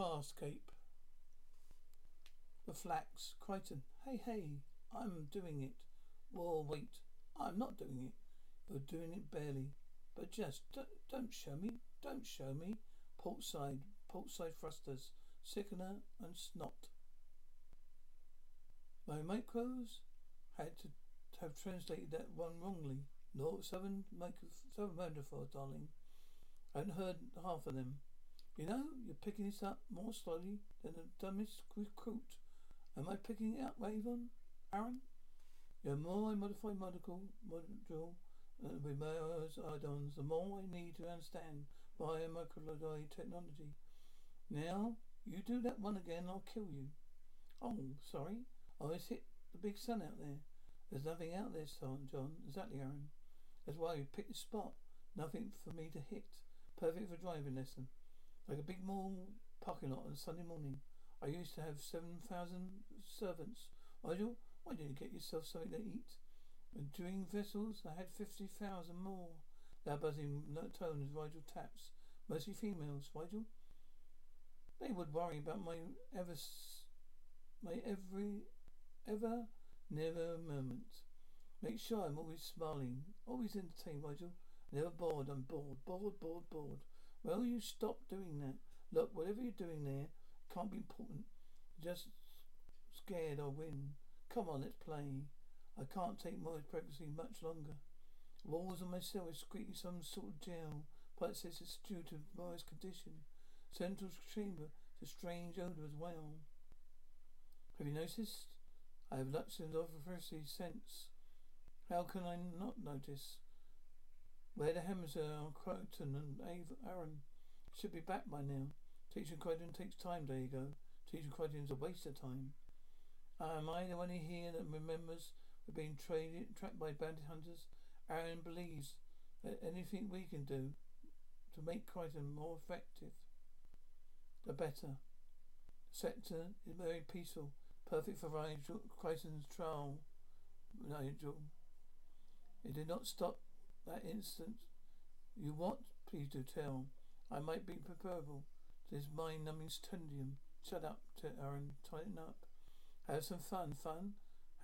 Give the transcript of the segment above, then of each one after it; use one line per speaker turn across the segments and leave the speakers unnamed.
Farscape. The Flax, Crichton. Hey, hey, I'm doing it. Well, wait, I'm not doing it. You're doing it barely. But just don't, don't show me, don't show me. Portside, portside thrusters, sickener and snot. My micros had to have translated that one wrongly. No, seven micro, seven metaphors, darling. I hadn't heard half of them. You know, you're picking this up more slowly than the dumbest recruit. Am I picking it up, Raven? Aeryn? The more I modify medical module uh, with my iodons, the more I need to understand biomicrobiology technology. Now, you do that one again, I'll kill you. Oh, sorry. I always hit the big sun out there. There's nothing out there, son, John. Exactly, Aeryn. That's why you picked the spot. Nothing for me to hit. Perfect for driving lesson. Like a big mall parking lot on Sunday morning. I used to have 7,000 servants. Nigel, why didn't you get yourself something to eat? And during vessels, I had 50,000 more. That buzzing tone as Rygel taps. Mostly females, Rygel. They would worry about my ever, my every, ever, never moment. Make sure I'm always smiling, always entertained, Rygel. Never bored, I'm bored, bored, bored, bored. Well, you stop doing that. Look, whatever you're doing there can't be important. Just scared I'll win. Come on, let's play. I can't take my pregnancy much longer. Walls on my cell is squeaking some sort of gel. but it says it's due to Morris' condition. Central chamber a strange odour as well. Have you noticed? I have Luxan's authority sense. How can I not notice? Where the hammers are, Crichton and Aeryn should be back by now. Teaching Crichton takes time, there you go. Teaching Crichton's a waste of time. am I the one here that remembers we're being traded, trapped by bandit hunters? Aeryn believes that anything we can do to make Crichton more effective, the better. The sector is very peaceful, perfect for Crichton's trial. Nigel. It did not stop that instant. You what? Please do tell. I might be preferable this mind numbing stendium. Shut up, Aeryn. Tighten up. Have some fun. Fun?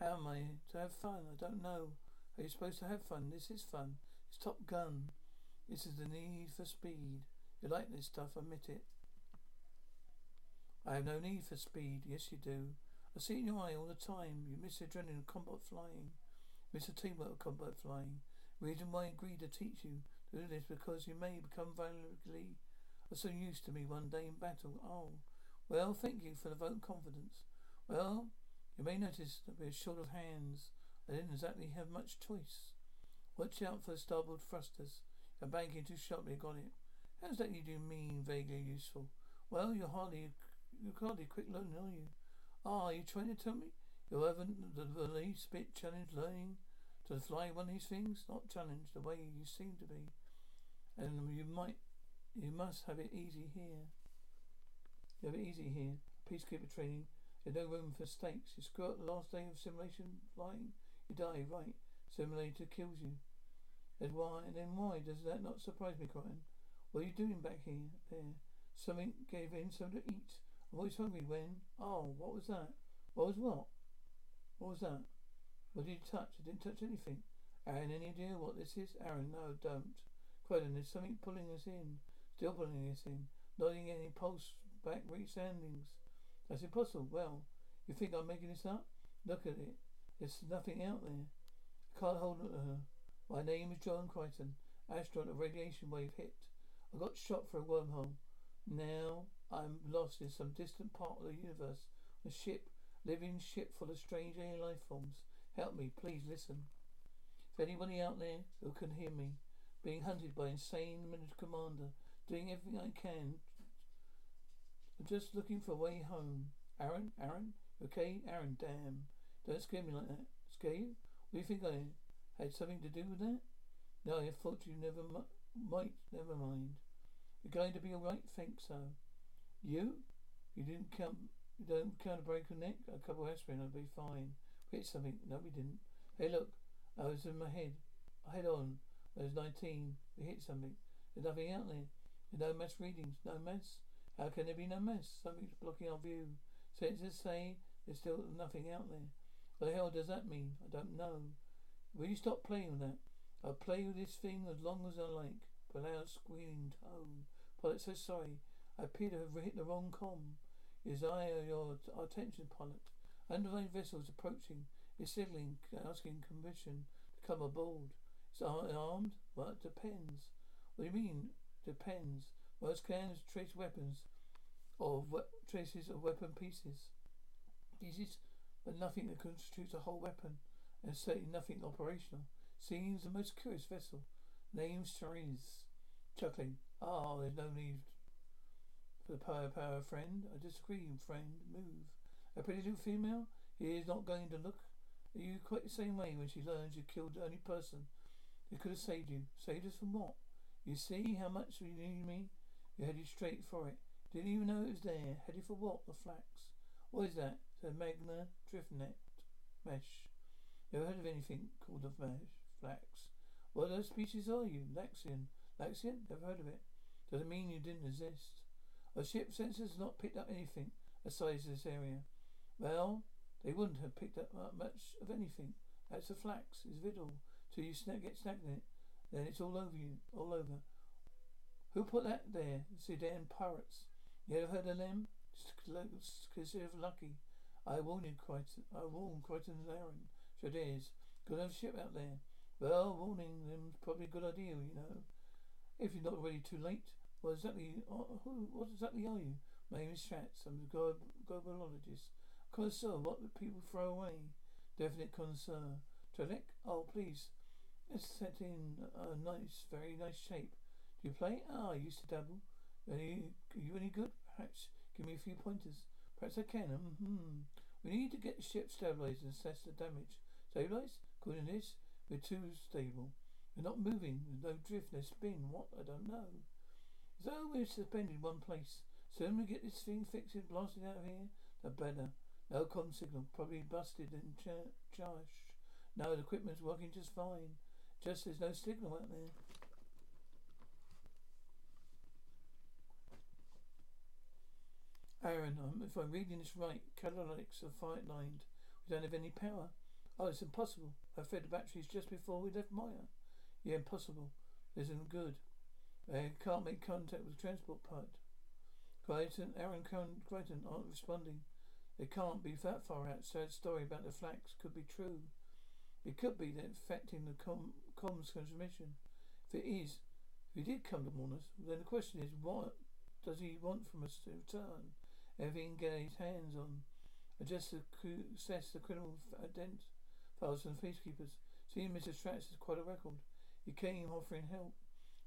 How am I to have fun? I don't know. Are you supposed to have fun? This is fun. It's Top Gun. This is the need for speed. You like this stuff, admit it. I have no need for speed. Yes, you do. I see it in your eye all the time. You miss the adrenaline of combat flying. Miss the teamwork of combat flying. Reason why I agreed to teach you to do this because you may become violently so used to me one day in battle. Oh, well, thank you for the vote of confidence. Well, you may notice that we're short of hands. I didn't exactly have much choice. Watch out for the starboard thrusters. You're banking too sharply. Got it. How's that you do mean vaguely useful? Well, you're hardly you're hardly quick learner, are you? Ah, are you trying to tell me you haven't the least bit challenge learning to fly one of these things? Not challenged the way you seem to be. And you might, you must have it easy here. You have it easy here. Peacekeeper training. There's no room for stakes. You screw up the last day of simulation flying, you die, right. Simulator kills you. And why, and then why does that not surprise me, Crichton? What are you doing back here, there? Something gave in, something to eat. I'm always hungry when, oh, what was that? What was what? What was that? What did you touch? I didn't touch anything. Aeryn, any idea what this is? Aeryn, no, don't. Crichton, there's something pulling us in. Still pulling us in. Not getting any pulse back reach standings. That's impossible. Well, you think I'm making this up? Look at it. There's nothing out there. I can't hold on to her. My name is John Crichton. Astronaut, a radiation wave hit. I got shot through a wormhole. Now I'm lost in some distant part of the universe. A ship, living ship full of strange alien life forms. Help me, please listen. If anybody out there who can hear me, being hunted by insane military commander, doing everything I can I'm just looking for a way home. Aeryn? Aeryn? Okay? Aeryn, damn. Don't scare me like that. Scare you? What do you think I had something to do with that? No, I thought you never might. Never mind. You're going to be all right? Think so. You? You didn't count. You don't count a broken neck? A couple of aspirin, I'd be fine. We hit something. No, we didn't. Hey, look. I was in my head. Head on. I was 19. We hit something. There's nothing out there. There's no mass readings. No mass. How can there be no mass? Something's blocking our view. Sensors say there's still nothing out there. What the hell does that mean? I don't know. Will you stop playing with that? I'll play with this thing as long as I like. But loud squealing tone. Pilot so sorry. I appear to have hit the wrong com. Is I or your attention, pilot? Underwater vessels approaching. is signaling, asking permission to come aboard. It's armed? Well, it depends. What do you mean? Depends. Most scans trace weapons or we- traces of weapon pieces. Pieces, but nothing that constitutes a whole weapon, and certainly nothing operational. Seems the most curious vessel. Name Cherise. Chuckling. Ah, oh, there's no need for the power of power friend. I disagree, friend. Move. A pretty little female? He is not going to look. Are you quite the same way when she learns you killed the only person who could have saved you? Saved us from what? You see how much you need me? You headed straight for it. Didn't even know it was there. Headed for what? The flax. What is that? The Magna Driftnet mesh. Never heard of anything called a mesh flax. What other species are you? Laxian. Laxian? Never heard of it. Doesn't mean you didn't exist. Our ship sensors have not picked up anything aside this area. Well, they wouldn't have picked up much of anything. That's a flax. It's vital. Till you get snagged in it. Then it's all over you. All over. Who put that there? Sudan pirates. You ever heard of them? Consider lucky. I warned Crichton. I warned Crichton and Aeryn. Shadairs. Got a ship out there. Well, warning them's probably a good idea, you know. If you're not already too late. What exactly, uh, who, what exactly are you? My name is Schatz. I'm a globalologist. Connoisseur, what do people throw away? Definite connoisseur. Trelec? Oh, please. Let's set in a nice, very nice shape. Do you play? Ah, I used to dabble. Any, are you any good? Perhaps give me a few pointers. Perhaps I can. Hmm. We need to get the ship stabilized and assess the damage. Stabilized? According to this, we're too stable. We're not moving. There's no drift, no spin. What? I don't know. So we're suspended in one place. Soon we get this thing fixed and blasted out of here, the better. No com signal. Probably busted and ch- charged. No, the equipment's working just fine. Just there's no signal out there. Aeryn, um, if I'm reading this right, catalytics are fight lined. We don't have any power. Oh, it's impossible. I fed the batteries just before we left Moya. Yeah, impossible. Isn't good. They can't make contact with the transport pod. Crichton, Aeryn Crichton aren't responding. They can't be that far out. Sad story about the flax could be true. It could be that affecting the com- comms transmission. If it is, if he did come to warn us, then the question is, what does he want from us to return? Everything get his hands on. Just to assess the criminal ident files from the peacekeepers. Seeing Mr. Stratz is quite a record. He came offering help.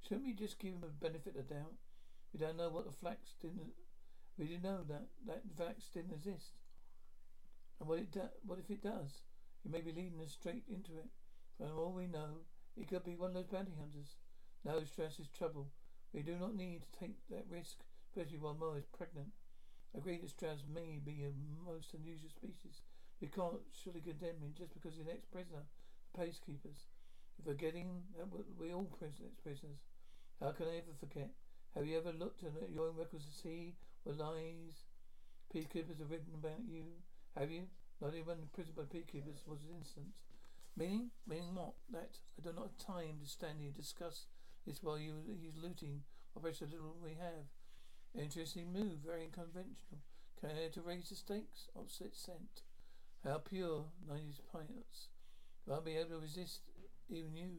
Shouldn't we just give him a benefit of doubt? We don't know what the flax didn't. We didn't know that that vax didn't exist. And what it do, what if it does? He may be leading us straight into it. From all we know, it could be one of those bounty hunters. No stress is trouble. We do not need to take that risk, especially while Mo is pregnant. Agree that Strauss may be a most unusual species. We can't surely condemn him just because he's an ex-prisoner. The peacekeepers. Forgetting that we're uh, all prisoners. prisoners. How can I ever forget? Have you ever looked at your own records to see what lies peacekeepers have written about you? Have you? Not even imprisoned by peacekeepers was an instance. Meaning? Meaning what? That I do not have time to stand here and discuss this while you use looting operation little we have. Interesting move, very unconventional. Care to raise the stakes? Opposite scent. How pure, nineties pilots. I'll be able to resist even you.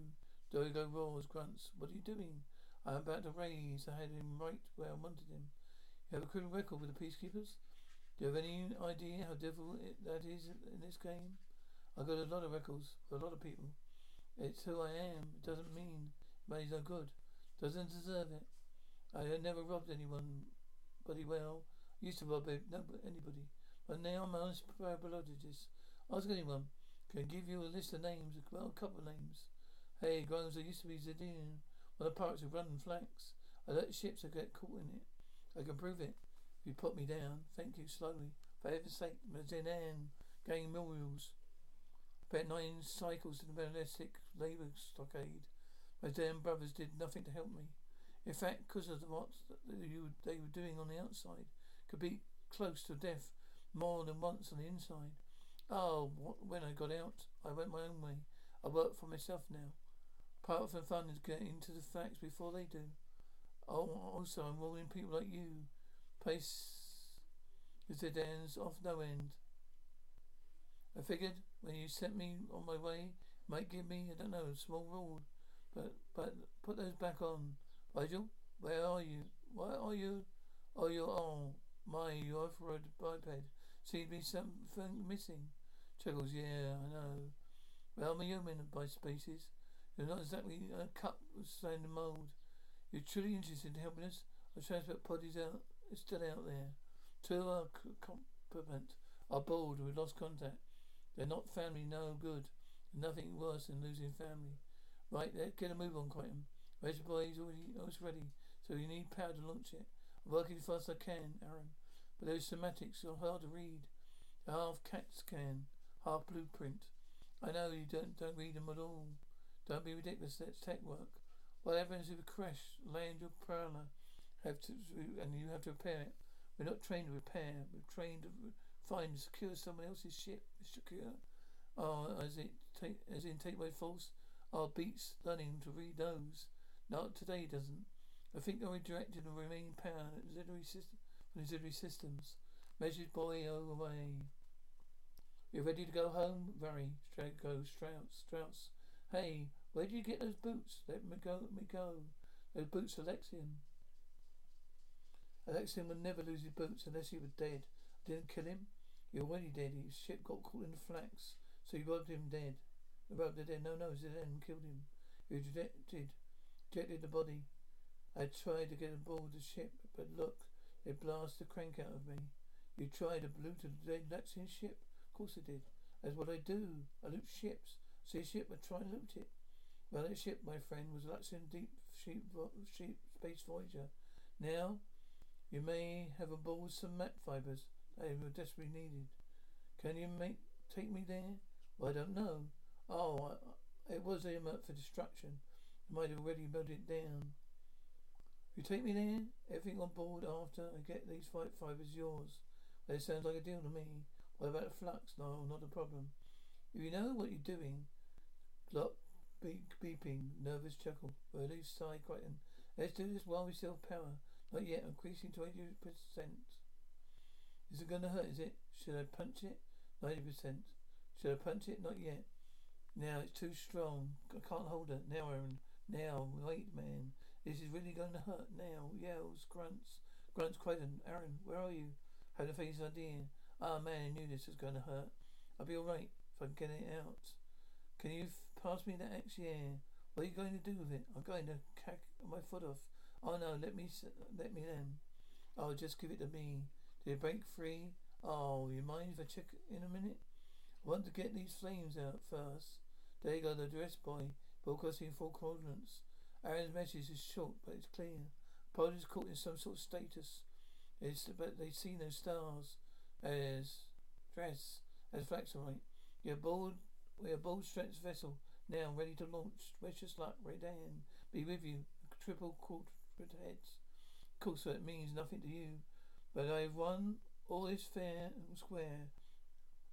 D'Argo roars, grunts. What are you doing? I am about to raise. I had him right where I wanted him. You have a criminal record with the peacekeepers? Do you have any idea how difficult it, that is in this game? I've got a lot of records for a lot of people. It's who I am. It doesn't mean money's no good. Doesn't deserve it. I had never robbed anyone, bloody well. Used to rob anybody. But now I'm an parapsychologist. Ask anyone. Can give you a list of names, well, a couple of names. Hey, Grimes, I used to be Zenetan. One of the pirates who run flanks. I let ships get caught in it. I can prove it. If you put me down, thank you slowly. For heaven's sake, Zenetan, gang memorials. Bet nine cycles to the ballistic labour stockade. My damn brothers did nothing to help me. In fact, because of what they were doing on the outside, could be close to death more than once on the inside. Oh, when I got out, I went my own way. I work for myself now. Part of the fun is getting into the facts before they do. Oh, also, I'm ruling people like you. Pace is the dance off no end. I figured when you sent me on my way, might give me, I don't know, a small reward. But but put those back on. Vigil, where are you? Where are you? Oh, you're oh my, you off-road biped. Seems to be something missing. Chuckles, yeah, I know. Well, I'm a human by species. You're not exactly a cut of the mould. You're truly interested in helping us. Our transport pod's out, it's still out there. Two of our complement are bored with lost contact. They're not family, no good. Nothing worse than losing family. Right, let's get a move on. Register boy is already almost ready, so you need power to launch it. I'm working as fast as I can, Aeryn. But those semantics are hard to read. They're half CAT scan, half blueprint. I know you don't don't read them at all. Don't be ridiculous. That's tech work. What happens if a crash land your prowler? Have to and you have to repair it. We're not trained to repair. We're trained to find and secure someone else's ship. Secure. Oh, as it take as in take my false. Our beats learning to read those. Not today doesn't. I think I redirected the remaining power auxiliary system auxiliary systems. Measured boy away. You ready to go home? Very. Straight go Strauss. Strauss. Hey, where did you get those boots? Let me go, let me go. Those boots Alexian. Alexian would never lose his boots unless he was dead. I didn't kill him. You're already dead. His ship got caught in the flax. So you robbed him dead. You robbed him dead. No, no, Zenetan killed him. You ejected, ejected the body. I tried to get aboard the ship, but look, they blast the crank out of me. You tried to loot dead Alexian ship? Of course I did. That's what I do. I loot ships. See a ship, I try and loot it. Well, that ship, my friend, was Alexian Deep Sheep, sheep Space Voyager. Now, you may have aboard some map fibers. They were desperately needed. Can you make take me there? Well, I don't know. Oh, I, it was earmarked for destruction. I might have already melted it down. You take me there, everything on board after I get these fight fibers yours. It sounds like a deal to me. What about the flux? No, not a problem. If you know what you're doing, clock beep, beeping, nervous chuckle. Early sigh, Crichton. Let's do this while we still have power. Not yet, increasing to 80%. Is it going to hurt, is it? Should I punch it? 90%. Should I punch it? Not yet. Now it's too strong. I can't hold it. Now, Aeryn. Now, wait, man. This is really going to hurt now. Yells, grunts. Grunts, Crichton. Aeryn, where are you? Had a face idea. Ah, oh, man, I knew this was going to hurt. I'll be alright if I can get it out. Can you pass me that axe? Yeah. What are you going to do with it? I'm going to cack my foot off. Oh no, let me, let me then. Oh, just give it to me. Did it break free? Oh, you mind if I check in a minute? I want to get these flames out first. There you go, the dress boy. Broadcasting four coordinates. Aeryn's message is short, but it's clear. Pod is caught in some sort of status. It's, but they see no stars. As dress, as Flaxorite. You're aboard, we're bold. Stret's vessel, now ready to launch. Wish us luck, Redan. Be with you. Triple quadrant heads. Of course, that means nothing to you. But I've won all this fair and square.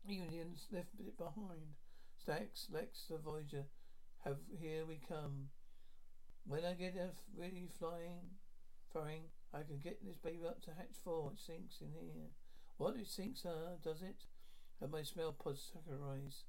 Unions left it behind. Stacks, Lex, the Voyager, have here we come. When I get it ready flying, firing, I can get this baby up to hatch four. It sinks in here. What it sinks, uh, does it? And my smell pods saccharise.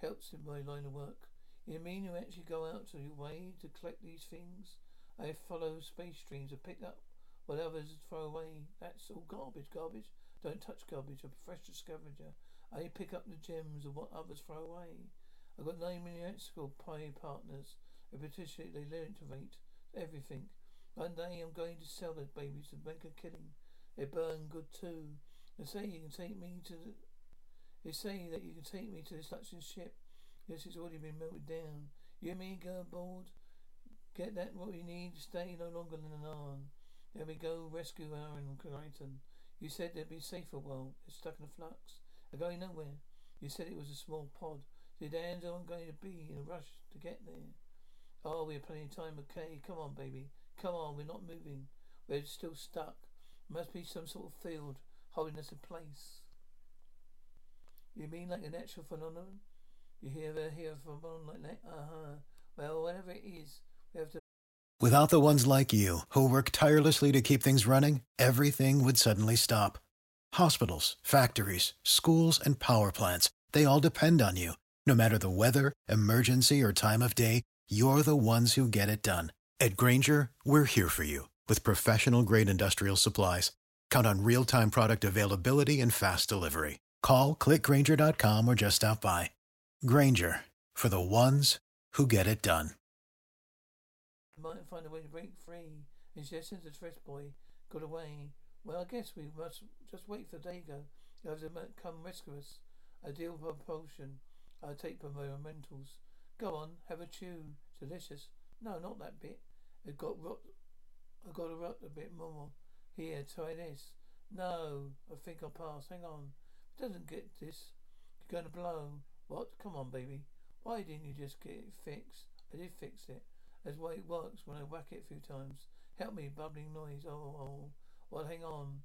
Helps in my line of work. You mean you actually go out to your way to collect these things? I follow space streams and pick up what others throw away. That's all garbage, garbage. Don't touch garbage. I'm a professional scavenger. I pick up the gems of what others throw away. I've got nine school pie partners. They learn to rate everything. One day I'm going to sell those babies and make a killing. They burn good too. They say you can take me to the... They say that you can take me to this Luxan ship. Yes, it's already been melted down. You and me go aboard. Get that what we need. Stay no longer than an hour. There we go. Rescue Aeryn Crichton. You said they'd be safe for a while. It's stuck in a flux. They're going nowhere. You said it was a small pod. The Dans aren't going to be in a rush to get there. Oh, we have plenty of time, okay? Come on, baby. Come on, we're not moving. We're still stuck. Must be some sort of field holding us in place. You mean like a natural phenomenon? You hear the hear a phenomenon like that? Uh-huh. Well, whatever it is, we have to
Without the ones like you, who work tirelessly to keep things running, everything would suddenly stop. Hospitals, factories, schools, and power plants, they all depend on you. No matter the weather, emergency, or time of day, you're the ones who get it done. At Granger, we're here for you with professional grade industrial supplies. Count on real time product availability and fast delivery. Call clickgranger.com or just stop by. Granger for the ones who get it done.
might find a way to break free. Just since the fresh boy got away, well, I guess we must just wait for D'Argo. You have to come rescue us. A deal for propulsion. I take for my mentals. Go on, have a chew. Delicious. No, not that bit. It got rot. I got to rot a bit more. Here, try this. No, I think I'll pass. Hang on. It doesn't get this. You're going to blow. What? Come on, baby. Why didn't you just get it fixed? I did fix it. That's why it works when I whack it a few times. Help me, bubbling noise. Oh, oh. Well, hang on.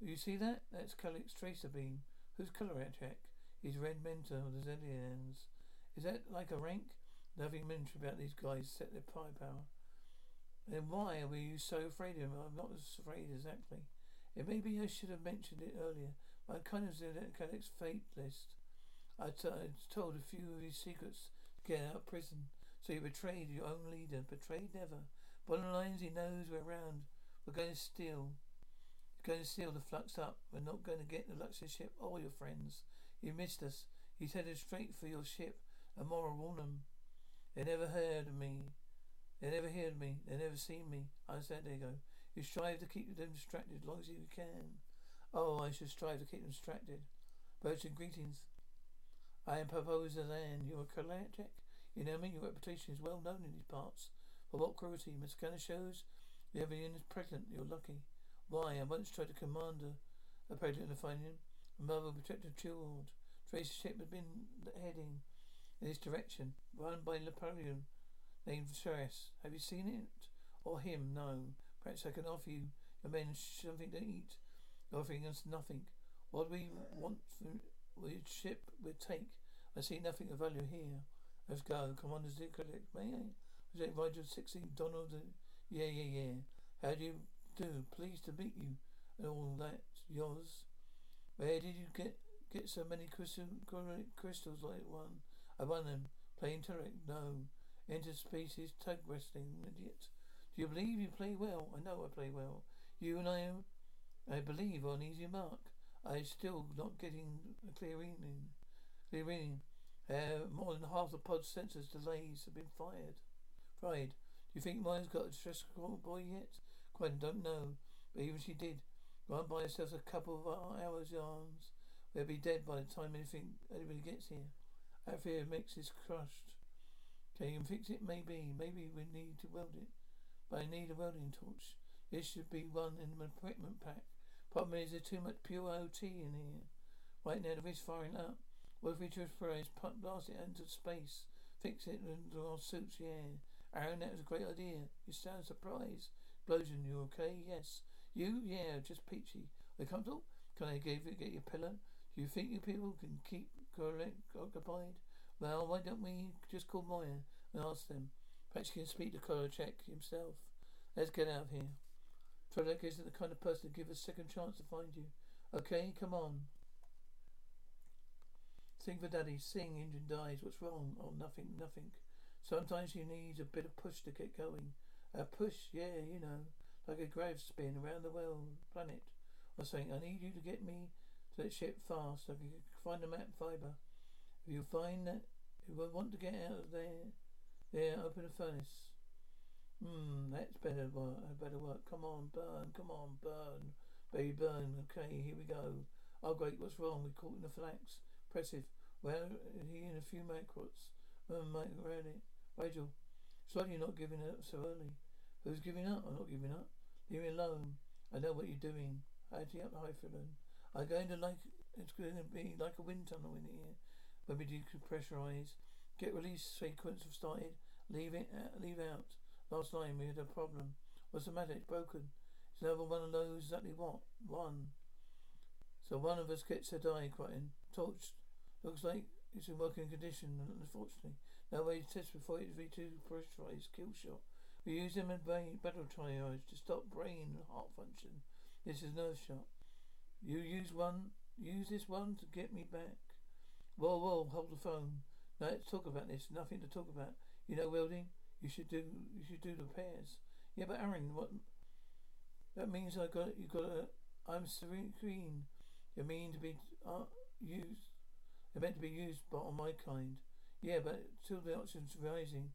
You see that? That's Calyx tracer beam. Who's Colorat check? He's Red Mentor of the Zillions. Is that like a rank? Nothing mentioned about these guys set their firepower. Then why are you so afraid of him? I'm not as afraid exactly. It maybe I should have mentioned it earlier. I kind of Calyx fate list. I t- I told a few of his secrets to get out of prison. So he betrayed your own leader. Betrayed never. Bottom line is he knows we're around. We're going to steal. We're going to steal the flux up. We're not going to get the Luxan ship or your friends. You missed us. He's headed straight for your ship. A moral woman. They never heard of me. They never heard me. They never seen me. I understand, there you go. You strive to keep them distracted as long as you can. Oh, I should strive to keep them distracted. Virgin greetings. I am Proposer Land. You're a You know me. Your reputation is well known in these parts. For what cruelty? Miss Scanner shows you have is pregnant. You're lucky. Why? I once tried to command a, a pregnant to find him. A mother protective child. Trace ship had been heading in this direction, run by Napoleon named Ceres. Have you seen it? Or him? No. Perhaps I can offer you your men something to eat. Offering us nothing. What do we want the ship we take. I see nothing of value here. Let's go. Commander Zikalik, may I? It Roger 16 Donald? Yeah, yeah, yeah. How do you do? Pleased to meet you. And all that. Yours. Where did you get get so many crystal, crystals like one? I won them. Playing Turek? No. Interspecies tug wrestling, idiot. Do you believe you play well? I know I play well. You and I I believe, are on easy mark. I'm still not getting a clear reading. Clear reading. Uh, more than half the pod sensors delays have been fired. Fried. Do you think mine's got a stress call boy yet? Quite don't know. But even she did, run by herself a couple of hours arms. We'll be dead by the time anything anybody gets here. That fear makes us crushed. Can you fix it? Maybe. Maybe we need to weld it. But I need a welding torch. This should be one in the equipment pack. Problem is there's too much pure OT in here. Right now the risk firing up. What if we just put blast it into space? Fix it into our suits, yeah. Aaron, that was a great idea. You sound surprised. Explosion, you okay? Yes. You? Yeah, just peachy. Are you comfortable? Can I give you get your pillow? Do you think you people can keep correct occupied? Well, why don't we just call Moya and ask them? Perhaps you can speak to Korachek himself. Let's get out of here. Trolek isn't the kind of person to give a second chance to find you. Okay, come on. Sing for daddy, sing, engine dies. What's wrong? Oh, nothing, nothing. Sometimes you need a bit of push to get going. A push, yeah, you know, like a grave spin around the world, planet. Or saying, I need you to get me to that ship fast I can find the map fiber. If you find that, if I want to get out of there, there, open a furnace. Hmm, that's better work. Better work. Come on, burn. Come on, burn. Baby burn. Okay, here we go. Oh, great. What's wrong? We caught in the flax. Impressive. Well, he in a few microts. Um, it. Rachel, you're not giving up so early. Who's giving up? I'm not giving up. Leave me alone. I know what you're doing. Hattie up Highfield. I'm going to like, it's going to be like a wind tunnel in here. When we depressurize. Get release sequence started. Leave it, uh, leave out. Last line, we had a problem. What's the matter? It's broken. It's another one of those. Exactly what? One. So one of us gets to die, crying. Torch. Looks like it's in working condition, unfortunately. No way to test before it's V2 pressurized kill shot. We use them in battle triage to stop brain and heart function. This is nerve shot. You use one, use this one to get me back. Whoa, whoa, hold the phone. No, let's talk about this. Nothing to talk about. You know welding? You should do, you should do the pairs. Yeah, but Aeryn, what? That means I got, you got a, I'm serene green. You mean to be uh, used? They're meant to be used, but on my kind. Yeah, but still the oxygen's rising.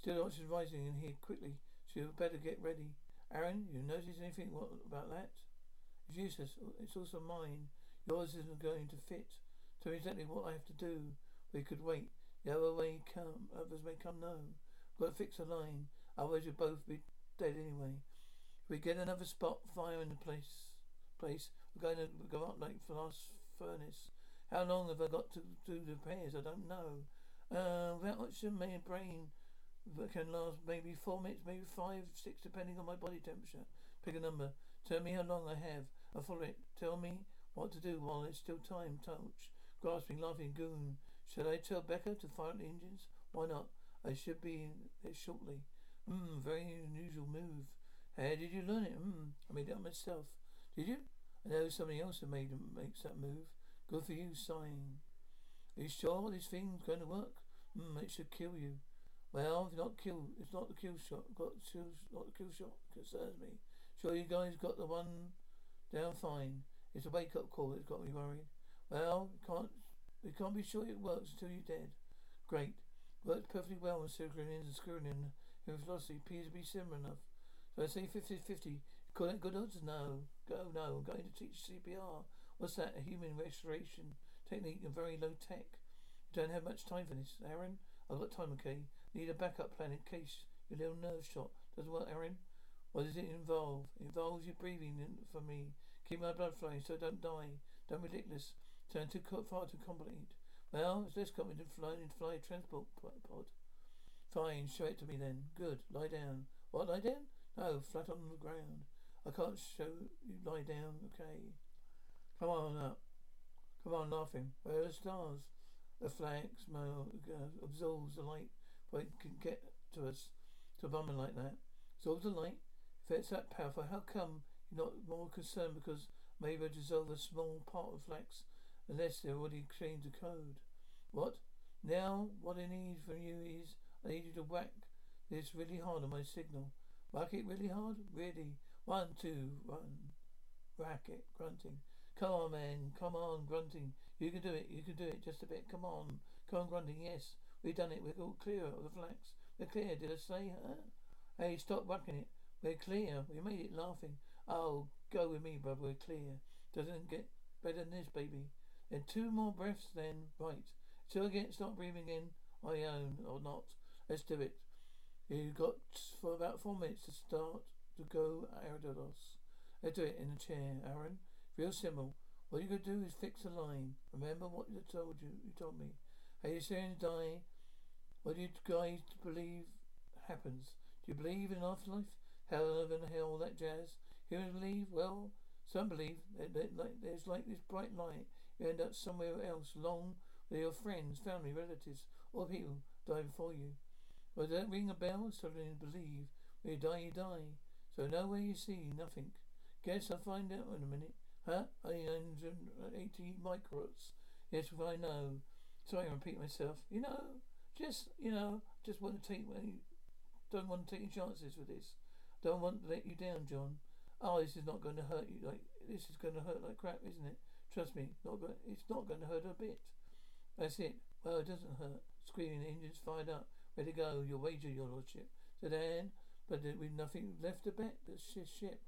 Still the oxygen's rising in here quickly, so you better get ready. Aeryn, you notice anything what, about that? It's useless. It's also mine. Yours isn't going to fit. Me exactly what I have to do. We could wait. The other way come. Others may come. No. Got to fix a line. Otherwise we'll both be dead anyway. If we get another spot fire in the place, place, we're going to go up like the last furnace. How long have I got to do the repairs? I don't know. Uh, that much in my brain can last maybe four minutes, maybe five, six, depending on my body temperature. Pick a number. Tell me how long I have. I follow it. Tell me what to do while there's still time. Touch. Grasping, laughing goon. Should I tell Becca to fire the engines? Why not? I should be there shortly. Hmm, very unusual move. How did you learn it? Hmm, I made it up myself. Did you? I know somebody else who made makes that move. Good for you, sighing. Are you sure this thing's going to work? Hmm, it should kill you. Well, if not kill, it's not the kill shot. Got not the kill shot concerns me. Sure, you guys got the one down fine. It's a wake up call that's got me worried. Well, can't we can't be sure it works until you're dead. Great. Works perfectly well screwing in and screwing in. Your velocity appears to be similar enough. So I say 50-50. Call that good odds? No. Go, no. I'm going to teach CPR. What's that? A human restoration technique and very low tech. You don't have much time for this, Aeryn. I've got time, okay? Need a backup plan in case your little nerve shot doesn't work, Aeryn. What does it involve? It involves you breathing in for me. Keep my blood flowing so I don't die. Don't ridiculous. Turn too far too complicated. Well, it's less than flying in fly transport pod. Fine, show it to me then. Good. Lie down. What, lie down? No, flat on the ground. I can't show you lie down, okay. Come on up. Come on, laughing. Where are the stars? The flag smell uh, absorbs the light but it can get to us to a bummer like that. Absorbs the light? If it's that powerful, how come you're not more concerned because maybe I dissolve a small part of flax unless they already changed the code? What? Now what I need from you is I need you to whack this really hard on my signal. Whack it really hard? Really? One, two, one. Whack it, grunting. Come on, man. Come on, grunting. You can do it. You can do it. Just a bit. Come on. Come on, grunting. Yes. We've done it. We're all clear of the flax. We're clear. Did I say, huh? Hey, stop whacking it. We're clear. We made it laughing. Oh, go with me, brother. We're clear. Doesn't get better than this, baby. Then two more breaths, then. Right. So again, start breathing in your own or not. Let's do it. You've got for about four minutes to start to go Aerodos. Let's do it in a chair, Aeryn. Real simple. What you gotta do is fix a line. Remember what I told you. You told me. Are you saying die? What do you guys believe happens? Do you believe in afterlife? Hell and hell, all that jazz? Humans believe? Well, some believe that there's like this bright light. You end up somewhere else, long with your friends, family, relatives, or people die before you. Does that ring a bell? Suddenly believe. When you die, you die. So nowhere you see, nothing. Guess I'll find out in a minute. Huh? 880 microts. Yes, if I know. Sorry, I repeat myself. You know, just, you know, just want to take, don't want to take any chances with this. Don't want to let you down, John. Oh, this is not going to hurt you. Like, this is going to hurt like crap, isn't it? Trust me, not going, it's not going to hurt a bit. That's it. Well, it doesn't hurt. Screaming engines fired up. Ready to go. Your wager, your lordship. Said Anne, but with nothing left to bet. That's ship.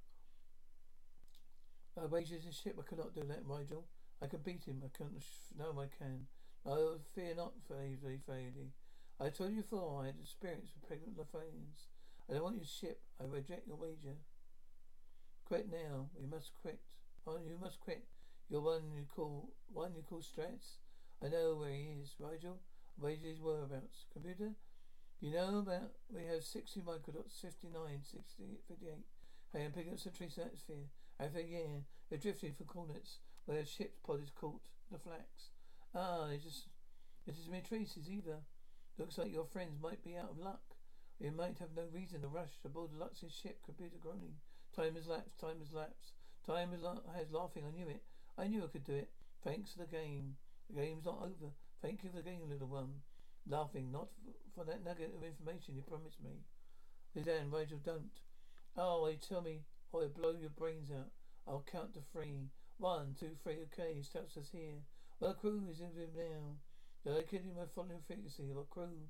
I wages his ship. I cannot do that, Rygel. I can beat him. I can. No, I can. No, fear not, Fady, Fady. I told you before I had experience with pregnant Lafayans. I don't want your ship. I reject your wager. Quit now. You must quit. Oh, you must quit. You're one you call one you call Strats. I know where he is, Rygel. Wager his whereabouts. Computer, you know about we have sixty microts, 59, 60, 58. Hey, I'm picking up some trace atmosphere. I think yeah, they're drifting for coordinates where the ship's pod is caught. The flax. Ah, it just it isn't mere traces either. Looks like your friends might be out of luck. We might have no reason to rush aboard Lux's ship, computer groaning. Time has lapsed, time has lapsed. Time has, la- has laughing, I knew it. I knew I could do it. Thanks for the game. The game's not over. Thank you for the game, little one. Laughing, not for that nugget of information you promised me. Lieutenant Rachel, don't. Oh, I tell me, oh, or I blow your brains out. I'll count to three. One, two, three, okay, stops us here. Well, the crew is in him now. Did I kill you my following frequency? What crew?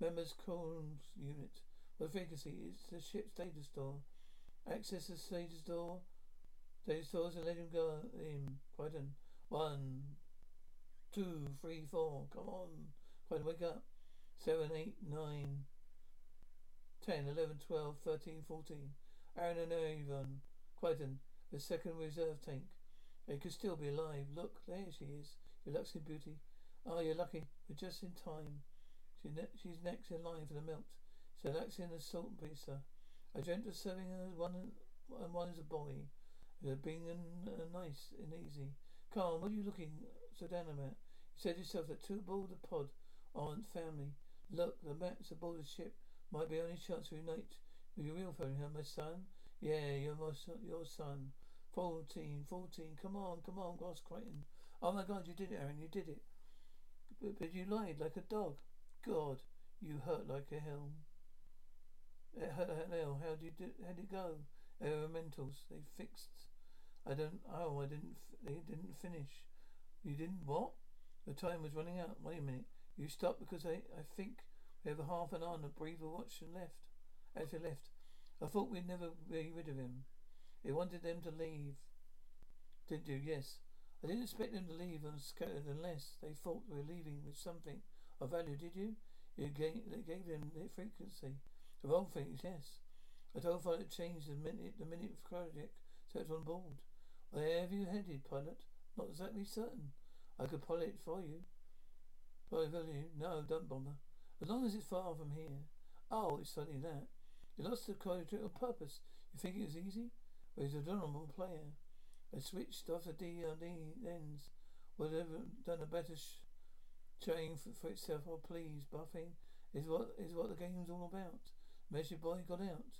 Members Cools Unit. What frequency? It's the ship's data store. Access the status door. Data stores and let him go in. Crichton. One, two, three, four. Come on. Crichton, wake up. Seven, eight, nine, ten, eleven, twelve, thirteen, fourteen. Aeryn and Avon. Crichton. The second reserve tank. They could still be alive. Look, there she is. Your lucky beauty. Oh, you're lucky. We're just in time. She ne- she's next in line for the melt. So that's in the salt pizza. I dreamt of serving her one and one as a boy. Uh, Had been an, a nice and easy. Carl, what are you looking so down about? You said yourself that two aboard the pod aren't family. Look, the maps aboard the ship might be only chance to unite with your real family, huh, my son? Yeah, you're my son, your son. Fourteen, fourteen. Come on, come on, Ross Crichton. Oh my God, you did it, Aeryn. You did it. But, but you lied like a dog. God, you hurt like a hell. It hurt like hell. How did you do, how did it go? They. They fixed. I don't. Oh, I didn't. They didn't finish. You didn't what? The time was running out. Wait a minute. You stopped because I. I think we have a half an hour and a breather watch and left. After left. I thought we'd never be rid of him. They wanted them to leave. Did you? Yes. I didn't expect them to leave unless they thought we were leaving with something of value, did you? You gave, they gave them the frequency. The wrong things, yes. I told pilot changed the minute the minute so it's on board. Where have you headed, pilot? Not exactly certain. I could pilot it for you. For you? No, don't bother. As long as it's far from here. Oh, it's only that. You lost the on purpose. You think it was easy? Well, he's a honourable player. I switched off the DRD lens. Would have done a better sh- for, for itself. Oh, please, buffing is what is what the game's all about. Measured boy got out.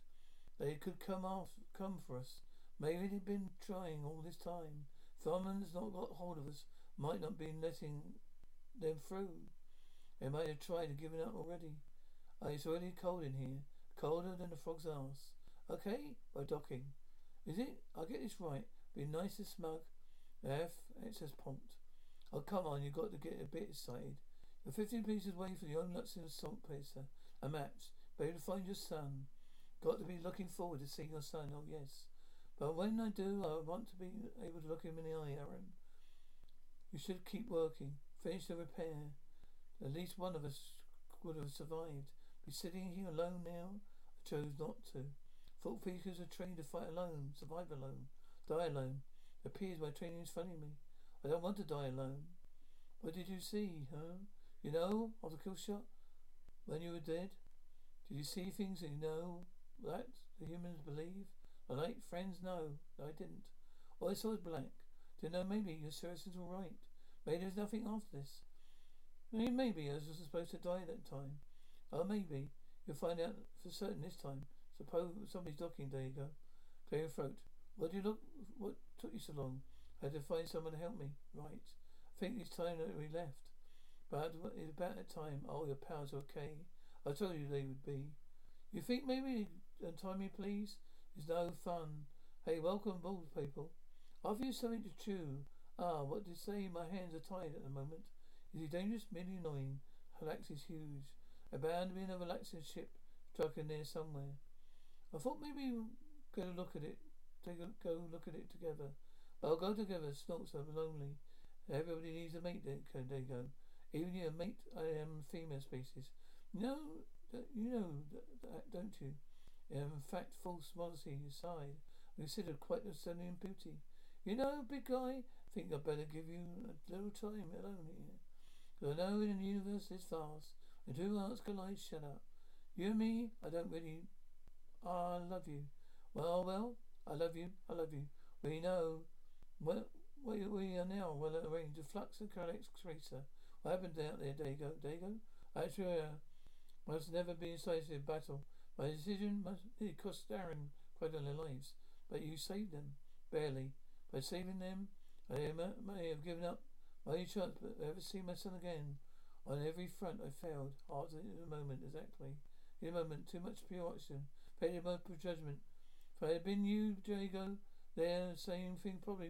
They could come off, come for us. Maybe they've been trying all this time. Thurman's not got hold of us. Might not be letting them through. They might have tried and given up already. Oh, it's already cold in here. Colder than a frog's ass. Okay, by docking. Is it? I'll get this right. Be nice and smug. F, it says pumped. Oh, come on, you've got to get a bit excited. You're 15 pieces away from your own Luxan assault pacer. A maps. Better find your son. Got to be looking forward to seeing your son, oh yes. But when I do, I want to be able to look him in the eye, Aeryn. You should keep working. Finish the repair. At least one of us would have survived. Be sitting here alone now? I chose not to. Thought Seekers are trained to fight alone, survive alone, die alone. It appears my training is failing me. I don't want to die alone. What did you see, huh? You know of the kill shot? When you were dead? Did you see things that you know that the humans believe? The light friends know. that I didn't. All I saw was black. Didn't know maybe your surgeons were right. Maybe there's nothing after this. Maybe, maybe I was supposed to die that time. Oh, maybe. You'll find out for certain this time. Suppose somebody's docking. There you go. Clear your throat. What did you look? What took you so long? I had to find someone to help me. Right. I think it's time that we left. But it's about that time. Oh, your powers are okay. I told you they would be. You think maybe untie me, please? It's no fun. Hey, welcome aboard, people. I've used something to chew. Ah, what did say? My hands are tied at the moment. Is he dangerous? Merely annoying. Halax is huge. A be another Luxan ship stuck in there somewhere. I thought maybe we'd go look at it. Take a go look at it together. I'll go together, snorts are lonely. Everybody needs a mate, they go. Even you, a mate, I am female species. Know, you know that, don't you? In fact, false modesty aside, I consider quite a stunning beauty. You know, big guy, think I'd better give you a little time alone here. I know in the universe is vast, and two hearts collide, shut up. You and me, I don't really, I love you. Well, well, I love you, I love you. We know, well, we, we are now well arranged to flux the Calyx tracer. What happened out there, D'Argo? D'Argo? Actually, uh, must never be decisive battle. My decision must it cost Darren quite a their lives, but you saved them barely. By saving them, I may have given up my only chance but ever see my son again. On every front, I failed. Hard in the moment, exactly. In a moment, too much pure oxygen. Faded my judgment. If I had been you, D'Argo, there, same thing probably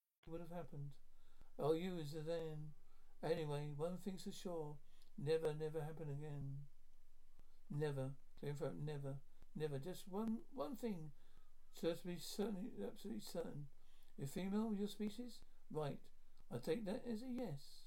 I'll use the then. Anyway, one thing's for sure. Never, never happen again. Never. Fact, never. Never. Just one one thing. Be certainly absolutely certain. If female your species? Right. I take that as a yes.